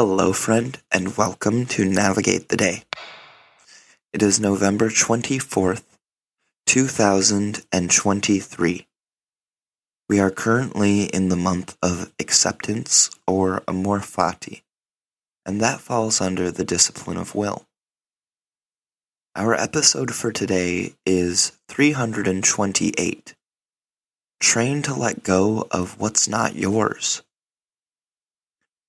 Hello, friend, and welcome to Navigate the Day. It is November 24th, 2023. We are currently in the month of acceptance or amor fati, and that falls under the discipline of will. Our episode for today is 328 Train to let go of what's not yours.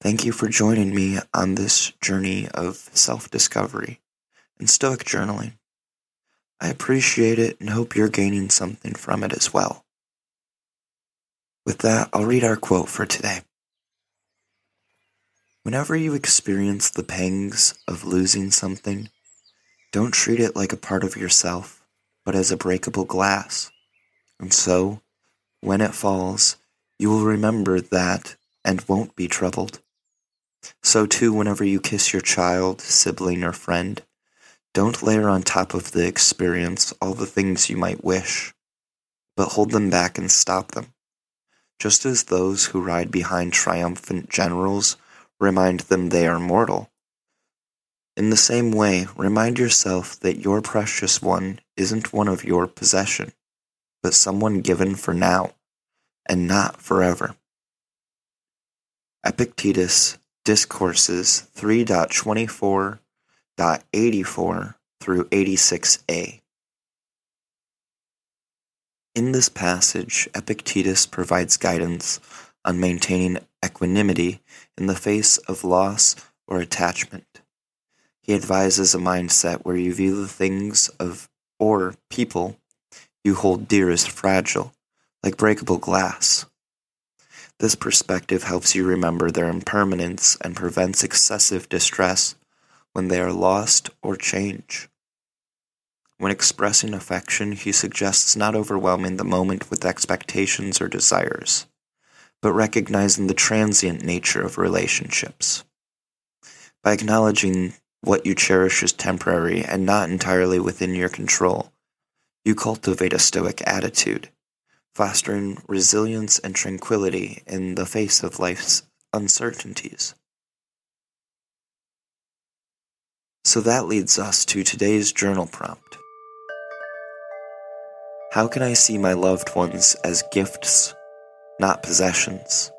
Thank you for joining me on this journey of self discovery and Stoic journaling. I appreciate it and hope you're gaining something from it as well. With that, I'll read our quote for today. Whenever you experience the pangs of losing something, don't treat it like a part of yourself, but as a breakable glass. And so, when it falls, you will remember that and won't be troubled. So, too, whenever you kiss your child, sibling, or friend, don't layer on top of the experience all the things you might wish, but hold them back and stop them. Just as those who ride behind triumphant generals remind them they are mortal. In the same way, remind yourself that your precious one isn't one of your possession, but someone given for now, and not forever. Epictetus Discourses 3.24.84 through 86a. In this passage, Epictetus provides guidance on maintaining equanimity in the face of loss or attachment. He advises a mindset where you view the things of or people you hold dear as fragile, like breakable glass. This perspective helps you remember their impermanence and prevents excessive distress when they are lost or change. When expressing affection, he suggests not overwhelming the moment with expectations or desires, but recognizing the transient nature of relationships. By acknowledging what you cherish is temporary and not entirely within your control, you cultivate a stoic attitude fostering resilience and tranquility in the face of life's uncertainties. So that leads us to today's journal prompt. How can I see my loved ones as gifts, not possessions?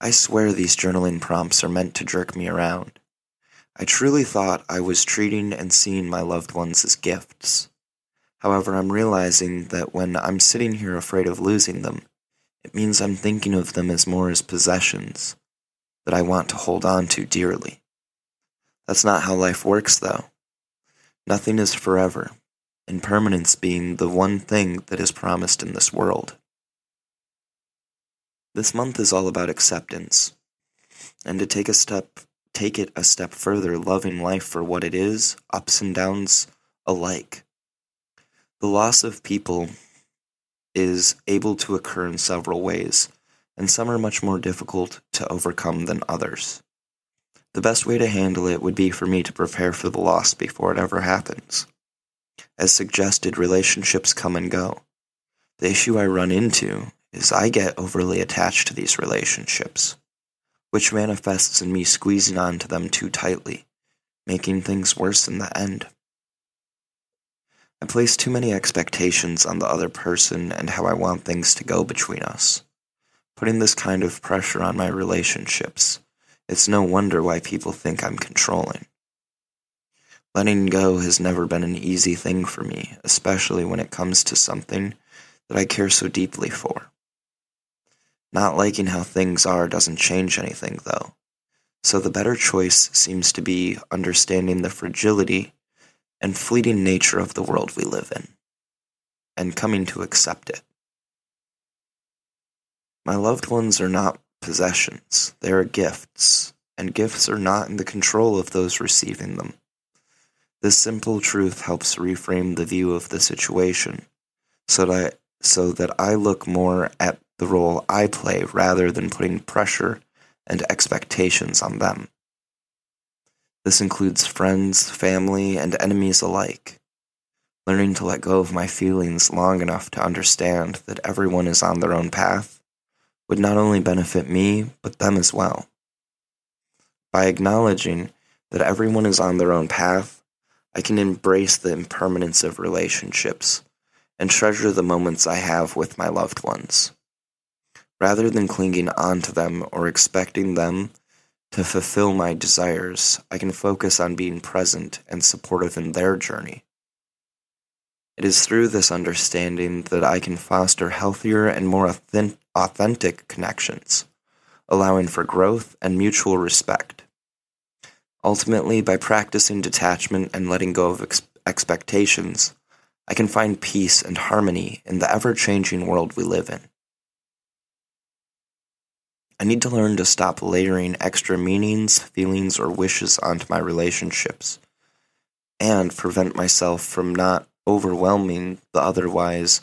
I swear these journaling prompts are meant to jerk me around. I truly thought I was treating and seeing my loved ones as gifts. However, I'm realizing that when I'm sitting here afraid of losing them, it means I'm thinking of them as more as possessions that I want to hold on to dearly. That's not how life works, though. Nothing is forever, impermanence being the one thing that is promised in this world. This month is all about acceptance, and to take a step take it a step further, loving life for what it is, ups and downs alike. The loss of people is able to occur in several ways, and some are much more difficult to overcome than others. The best way to handle it would be for me to prepare for the loss before it ever happens. As suggested, relationships come and go. The issue I run into is I get overly attached to these relationships, which manifests in me squeezing onto them too tightly, making things worse in the end. I place too many expectations on the other person and how I want things to go between us. Putting this kind of pressure on my relationships, it's no wonder why people think I'm controlling. Letting go has never been an easy thing for me, especially when it comes to something that I care so deeply for. Not liking how things are doesn't change anything, though. So the better choice seems to be understanding the fragility and fleeting nature of the world we live in, and coming to accept it. My loved ones are not possessions, they are gifts, and gifts are not in the control of those receiving them. This simple truth helps reframe the view of the situation so that, so that I look more at the role I play rather than putting pressure and expectations on them. This includes friends, family, and enemies alike. Learning to let go of my feelings long enough to understand that everyone is on their own path would not only benefit me, but them as well. By acknowledging that everyone is on their own path, I can embrace the impermanence of relationships and treasure the moments I have with my loved ones. Rather than clinging on to them or expecting them to fulfill my desires, I can focus on being present and supportive in their journey. It is through this understanding that I can foster healthier and more authentic connections, allowing for growth and mutual respect. Ultimately, by practicing detachment and letting go of ex- expectations, I can find peace and harmony in the ever changing world we live in. I need to learn to stop layering extra meanings, feelings, or wishes onto my relationships, and prevent myself from not overwhelming the otherwise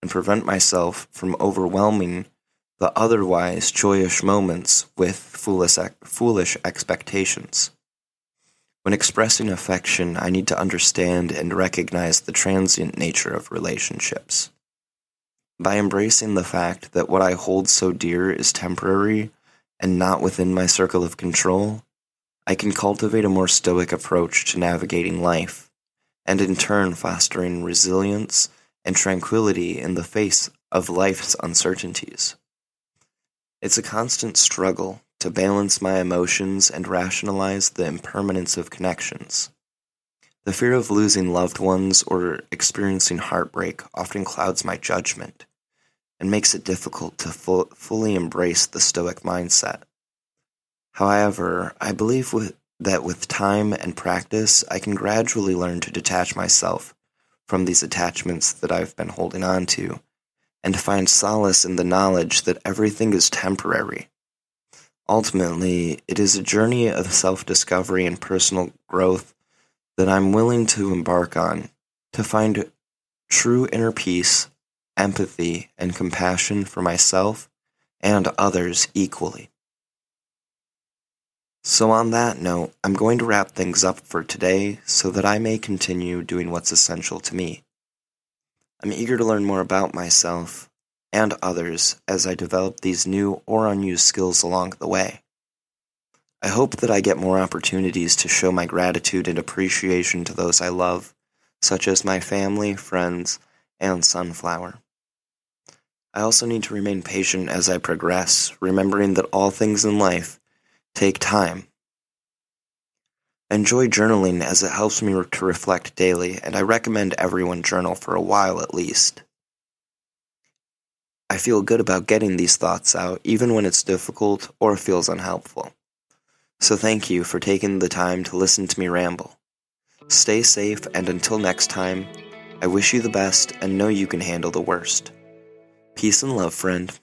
and prevent myself from overwhelming the otherwise joyous moments with foolish, foolish expectations. When expressing affection, I need to understand and recognize the transient nature of relationships. By embracing the fact that what I hold so dear is temporary and not within my circle of control, I can cultivate a more stoic approach to navigating life, and in turn fostering resilience and tranquility in the face of life's uncertainties. It's a constant struggle to balance my emotions and rationalize the impermanence of connections. The fear of losing loved ones or experiencing heartbreak often clouds my judgment and makes it difficult to fu- fully embrace the Stoic mindset. However, I believe with, that with time and practice, I can gradually learn to detach myself from these attachments that I've been holding on to and find solace in the knowledge that everything is temporary. Ultimately, it is a journey of self discovery and personal growth that I'm willing to embark on to find true inner peace, empathy, and compassion for myself and others equally. So, on that note, I'm going to wrap things up for today so that I may continue doing what's essential to me. I'm eager to learn more about myself and others as I develop these new or unused skills along the way. I hope that I get more opportunities to show my gratitude and appreciation to those I love, such as my family, friends, and Sunflower. I also need to remain patient as I progress, remembering that all things in life take time. Enjoy journaling as it helps me to reflect daily, and I recommend everyone journal for a while at least. I feel good about getting these thoughts out, even when it's difficult or feels unhelpful. So thank you for taking the time to listen to me ramble. Stay safe, and until next time, I wish you the best and know you can handle the worst. Peace and love, friend.